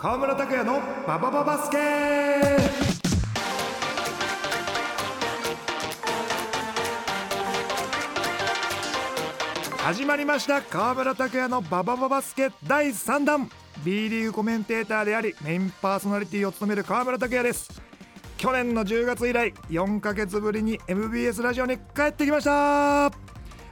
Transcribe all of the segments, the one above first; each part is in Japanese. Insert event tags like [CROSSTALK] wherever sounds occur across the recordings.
川村拓也のババババスケ。始まりました。川村拓也のババババスケ第3弾。B リーグコメンテーターでありメインパーソナリティを務める川村拓也です。去年の10月以来4ヶ月ぶりに MBS ラジオに帰ってきました。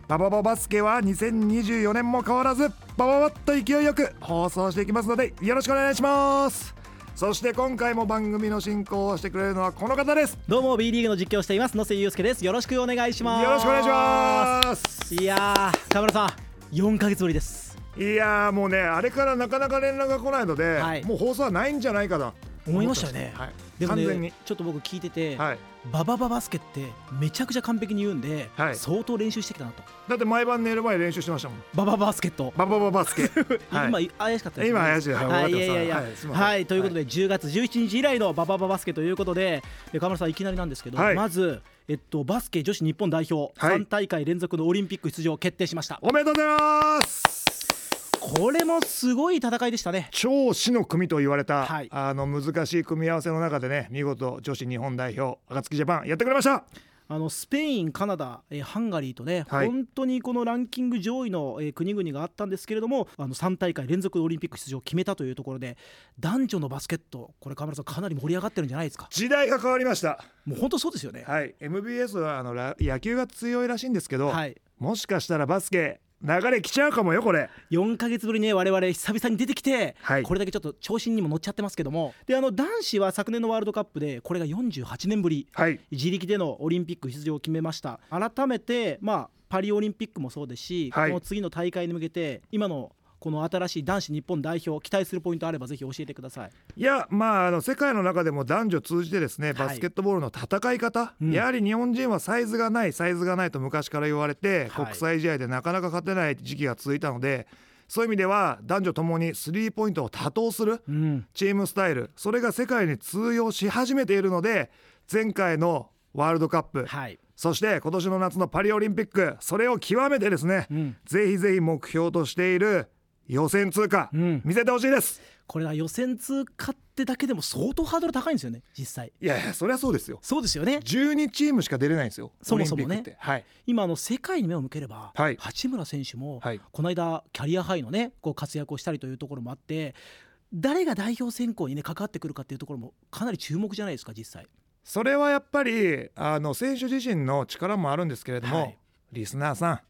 ババババスケは2024年も変わらずバババッと勢いよく放送していきますのでよろしくお願いします。そして今回も番組の進行をしてくれるのはこの方です。どうも B リーグの実況をしています。野瀬祐介です。よろしくお願いします。よろしくお願いします。いやー河村さん4ヶ月ぶりです。いやーもうねあれからなかなか連絡が来ないので、はい。もう放送はないんじゃないかな思いましたよね。はい、でもねちょっと僕聞いてて、はい。ババババスケってめちゃくちゃ完璧に言うんで、はい。相当練習してきたなと。だって毎晩寝る前練習してましたもん。バババスケット。ババババスケ。[LAUGHS] はい。今怪しかったですね。今怪しい。はいはい、やいやいや。はいということで、10月17日以来のババババスケということでで河村さんいきなりなんですけど、はい。まずえっとバスケ女子日本代表、はい。3大会連続のオリンピック出場決定しました。おめでとうございますこれもすごい戦いでしたね。超死の組と言われた、はい。あの難しい組み合わせの中でね見事女子日本代表暁ジャパンやってくれました。あのスペイン、カナダ、えーハンガリーとね、はい。本当にこのランキング上位の、えー国々があったんですけれどもあの3大会連続でオリンピック出場を決めたというところで男女のバスケットこれ河村さんかなり盛り上がってるんじゃないですか？時代が変わりました。もう本当そうですよね。はい。MBS はあのら野球が強いらしいんですけど、はい。もしかしたらバスケ流れ来ちゃうかもよこれ。4ヶ月ぶりにね我々久々に出てきて、はい。これだけちょっと調子にも乗っちゃってますけども。であの男子は昨年のワールドカップでこれが48年ぶり。はい。自力でのオリンピック出場を決めました。改めてまあパリオリンピックもそうですし、はい。この次の大会に向けて今のこの新しい男子日本代表期待するポイントあればぜひ教えてください。いやまああの世界の中でも男女通じてですねバスケットボールの戦い方、うん。やはり日本人はサイズがないサイズがないと昔から言われて、はい。国際試合でなかなか勝てない時期が続いたのでそういう意味では男女ともにスリーポイントを多投するうん。チームスタイルそれが世界に通用し始めているので前回のワールドカップ、はい、そして今年の夏のパリオリンピックそれを極めてですね、うん。ぜひぜひ目標としている予選通過、うん。見せてほしいです。これは予選通過ってだけでも相当ハードル高いんですよね実際。いやいやそりゃそうですよ。そうですよね。12チームしか出れないんですよそもそもね。はい。今あの世界に目を向ければ、はい。八村選手も、はい。この間キャリアハイのねこう活躍をしたりというところもあって誰が代表選考にね関わってくるかっていうところもかなり注目じゃないですか実際。それはやっぱりあの選手自身の力もあるんですけれども、はい。リスナーさん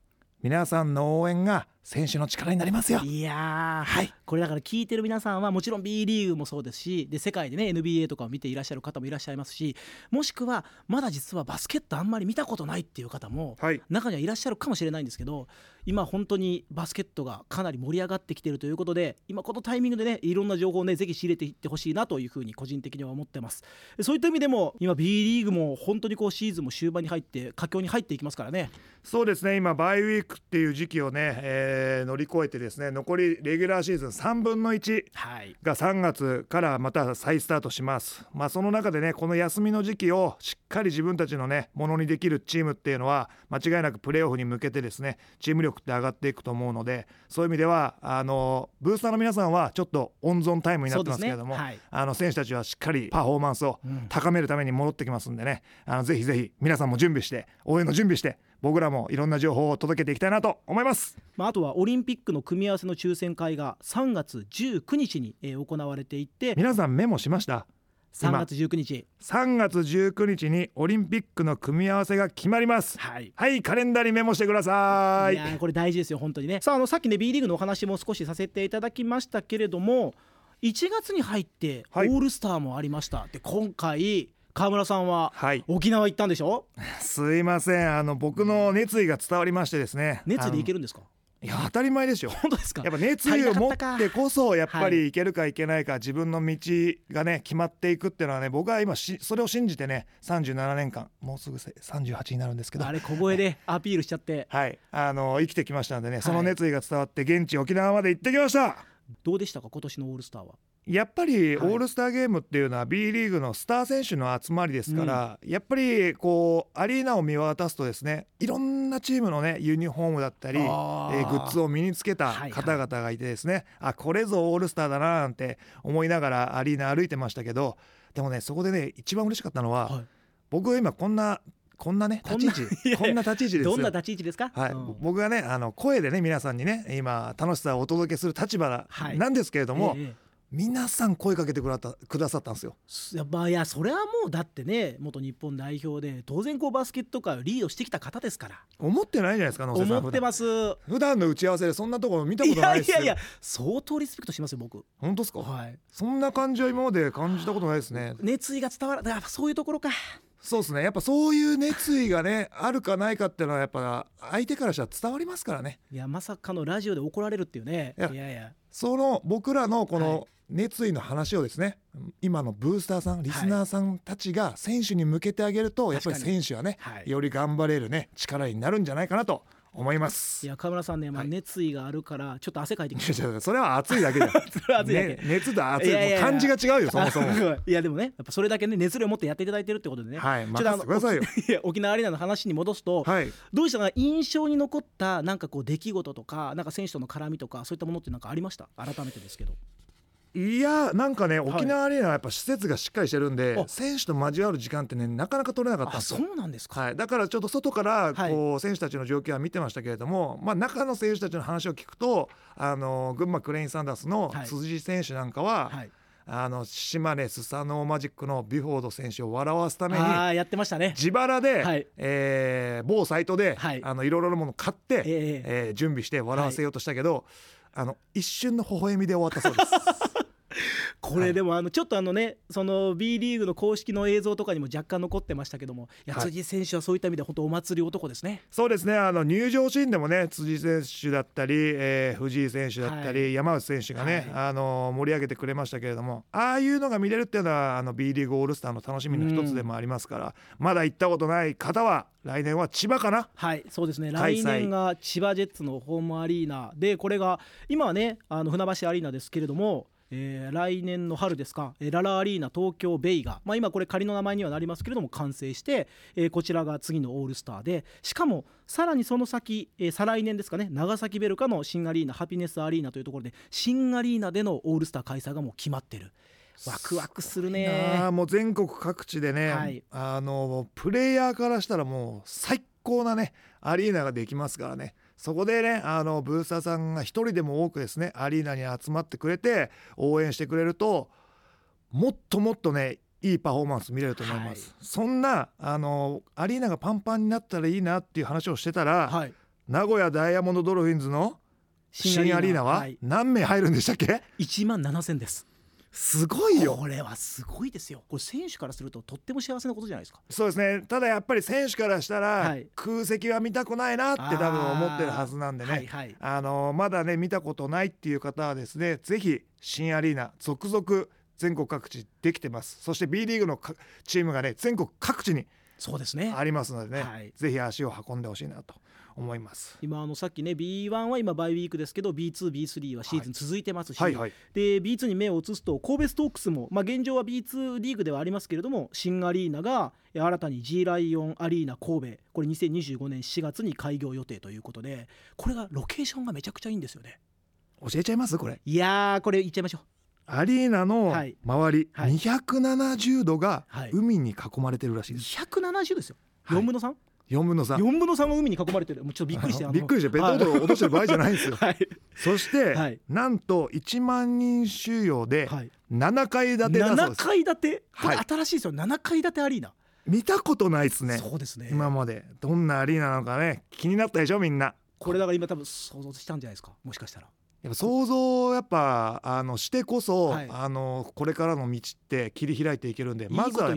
皆さんの応援が選手の力になりますよ。いやー、これだから聞いてる皆さんはもちろん B リーグもそうですしで世界でね NBA とかを見ていらっしゃる方もいらっしゃいますしもしくはまだ実はバスケットあんまり見たことないっていう方もはい。中にはいらっしゃるかもしれないんですけど今本当にバスケットがかなり盛り上がってきているということで今このタイミングでねいろんな情報をねぜひ仕入れていってほしいなというふうに個人的には思ってます。そういった意味でも今 B リーグも本当にこうシーズンも終盤に入って佳境に入っていきますからね。そうですね。今バイウィークっていう時期をね、えー乗り越えてですね残りレギュラーシーズン3分の1はい。が3月からまた再スタートします。まあその中でねこの休みの時期をしっかり自分たちのねものにできるチームっていうのは間違いなくプレーオフに向けてですねチーム力って上がっていくと思うのでそういう意味ではあのブースターの皆さんはちょっと温存タイムになってますけれども、そうですね。あの選手たちはしっかりパフォーマンスをうん。高めるために戻ってきますんでねあのぜひぜひ皆さんも準備して応援の準備して僕らもいろんな情報を届けていきたいなと思います。まあ、あとはオリンピックの組み合わせの抽選会が3月19日に、えー行われていて皆さんメモしました？3月19日。3月19日にオリンピックの組み合わせが決まります。はい。はいカレンダーにメモしてください。いやーこれ大事ですよ本当にね。さああのさっきね B リーグのお話も少しさせていただきましたけれども1月に入ってオはい。ールスターもありました、で今回川村さんははい。沖縄行ったんでしょ？すいません。あの僕の熱意が伝わりましてですね。熱意でいけるるんですか？いや当たり前ですよ。本当ですか？やっぱ熱意を持ってこそやっぱはりいけるかいけないか自分の道がね決まっていくっていうのはね僕は今しそれを信じてね37年間もうすぐせ38になるんですけど。あれ小声でアピールしちゃって。はい。あの生きてきましたんでねそのはい。熱意が伝わって現地沖縄まで行ってきました。どうでしたか？今年のオールスターはやっぱりオはい。ールスターゲームっていうのは B リーグのスター選手の集まりですから、やっぱりこうアリーナを見渡すとですねいろんんなチームのねユニフォームだったり、えあー。ーグッズを身につけたはいはい。方々がいてですね、あこれぞオールスターだななんて思いながらアリーナ歩いてましたけどでもねそこでね一番嬉しかったのは、はい。僕は今こんなこんなね立ち位置 [LAUGHS] こんな立ち位置ですよ。どんな立ち位置ですか？はい、うん。僕がねあの声でね皆さんにね今楽しさをお届けする立場はい。なんですけれども、ええ皆さん声かけてくたくださったんですよ。やっぱいやそれはもうだってね元日本代表で当然こうバスケット界をリードしてきた方ですから。思ってないじゃないですか野瀬さん。思ってます。普段の打ち合わせでそんなところ見たこいとないですよ。やいやいや相当リスペクトしますよ僕。本当ですか、はい。そんな感じは今まで感じたことないですね。熱意が伝わらやっぱそういうところかそうですね。やっぱそういう熱意がねあるかないかっていうのはやっぱ相手からしたら伝わりますからね。いやまさかのラジオで怒られるっていうね。いやいやいや。その僕らのこはい。の熱意の話をですね、今のブースターさんリスナーさんたちが選手に向けてあげると、やっぱり選手はね、はい。より頑張れるね力になるんじゃないかなと思います。いや河村さんね、まあ、はい。熱意があるからちょっと汗かいてきいてや [LAUGHS] いやそれは熱いだけじゃんそれは熱いだけ。ね、熱と熱いいやいやいや。もう漢字が違うよそもそも。[LAUGHS] いやでもねやっぱそれだけね熱量を持ってやっていただいてるってことでね、はいちょっとくださいよ。[LAUGHS] 沖縄アリーナの話に戻すと、はい。どうでしたか印象に残ったなんかこう出来事とかなんか選手との絡みとかそういったものってなんかありました？改めてですけどいやなんかねい沖縄アリーナはやっぱ施設がしっかりしてるんで、あ選手と交わる時間ってねなかなか取れなかったそうなんですか、はい、だからちょっと外からはい。こう選手たちの状況は見てましたけれども、まあ、中の選手たちの話を聞くとあの群馬クレインサンダースのはい。辻選手なんかは、はい、あの島根スサノーマジックのビュフォード選手を笑わすためにやってましたね。自腹で、はい。えー某サイトで、はい。あのいろいろなものを買って、えええー準備して笑わせようとしたけど、あの一瞬の微笑みで終わったそうです。[LAUGHS] [LAUGHS] これでもあのちょっとあのねその B リーグの公式の映像とかにも若干残ってましたけどもいやはい。辻選手はそういった意味で本当お祭り男ですね。そうですね。あの入場シーンでもね辻選手だったり、えー藤井選手だったり、はい。山内選手がね、あの盛り上げてくれましたけれどもああいうのが見れるっていうのはあの B リーグオールスターの楽しみの一つでもありますから、まだ行ったことない方は来年は千葉かな？はいそうですね。来年が千葉ジェッツのホームアリーナでこれが今はねあの船橋アリーナですけれどもえー来年の春ですか、えーララアリーナ東京ベイが、まあ、今これ仮の名前にはなりますけれども完成して、えーこちらが次のオールスターでしかもさらにその先、えー再来年ですかね？長崎ベルカの新アリーナハピネスアリーナというところで新アリーナでのオールスター開催がもう決まってる。ワクワクするあねーもう全国各地でね、はい。あのプレイヤーからしたらもう最高なねアリーナができますからねそこでねあのブースターさんが一人でも多くですねアリーナに集まってくれて応援してくれるともっともっとねいいパフォーマンス見れると思います、そんなあのアリーナがパンパンになったらいいなっていう話をしてたら、はい。名古屋ダイヤモンドドルフィンズの新アリーナははい。何名入るんでしたっけ？1万7000ですすごいよ。これはすごいですよ。これ選手からするととっても幸せなことじゃないですか。そうですね。ただやっぱり選手からしたら、はい。空席は見たくないなって多分思ってるはずなんでね、はいはい。あのまだね見たことないっていう方はですねぜひ新アリーナ続々全国各地できてます。そして B リーグのかチームがね全国各地にそうですね。ありますのでね、はい。ぜひ足を運んでほしいなと思います。今あのさっきね B1 は今バイウィークですけど B2B3 はシーズン続いてますし、はいはい。で B2 に目を移すと神戸ストークスも、まあ、現状は B2 リーグではありますけれども新アリーナがえ新たに G ライオンアリーナ神戸これ2025年4月に開業予定ということでこれがロケーションがめちゃくちゃいいんですよね。教えちゃいます？これ。いやーこれいっちゃいましょうアリーナのはい。周り、はい。270度がはい。海に囲まれてるらしいです、270ですよ。はい。4分の 3?4 4分の3分の3が海に囲まれてる。もうちょっとびっくりしてびっくりしてペットボトル落としてる場合じゃないんですよ。[LAUGHS] はい。そして、はい。なんと1万人収容ではい。7階建てだそう7です、階建て？これはい。新しいですよ。7階建てアリーナ。見たことないですね。そうですね。今まで。どんなアリーナなのかね気になったでしょみんな。これだから今多分想像したんじゃないですか。もしかしたらやっぱ想像やっぱあのしてこそ、はい。あのこれからの道って切り開いていけるんでまずは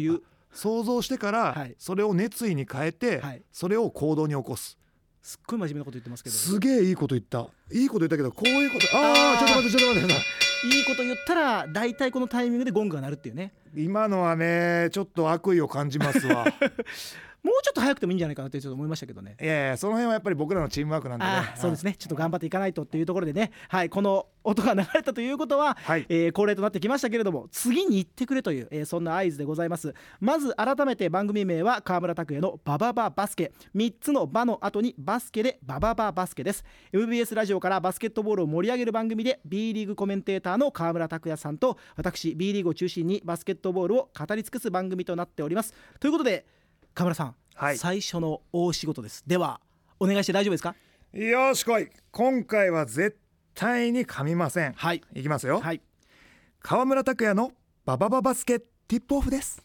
想像してから、はい。それを熱意に変えて、はい。それを行動に起こす。すっごい真面目なこと言ってますけど。すげえいいこと言った。いいこと言ったけどこういうことああちょっと待ってちょっと待って。いいこと言ったら大体このタイミングでゴングが鳴るっていうね。今のはねちょっと悪意を感じますわ [LAUGHS] もうちょっと早くてもいいんじゃないかなってちょっと思いましたけどね。いやいやその辺はやっぱり僕らのチームワークなんでね。そうですね。ちょっと頑張っていかないとっていうところでね。はいこの音が流れたということは、はい。えー恒例となってきましたけれども次に行ってくれという、えーそんな合図でございます。まず改めて番組名は川村拓也のババババスケ。3つのバの後にバスケでババババスケです。MBS ラジオからバスケットボールを盛り上げる番組で B リーグコメンテーターの川村拓也さんと私 B リーグを中心にバスケットボールを語り尽くす番組となっております。ということで川村さん、はい。最初の大仕事です。ではお願いして大丈夫ですか？よし来い。今回は絶対に噛みません。はい。いきますよ、はい。川村拓也のババババスケティップオフです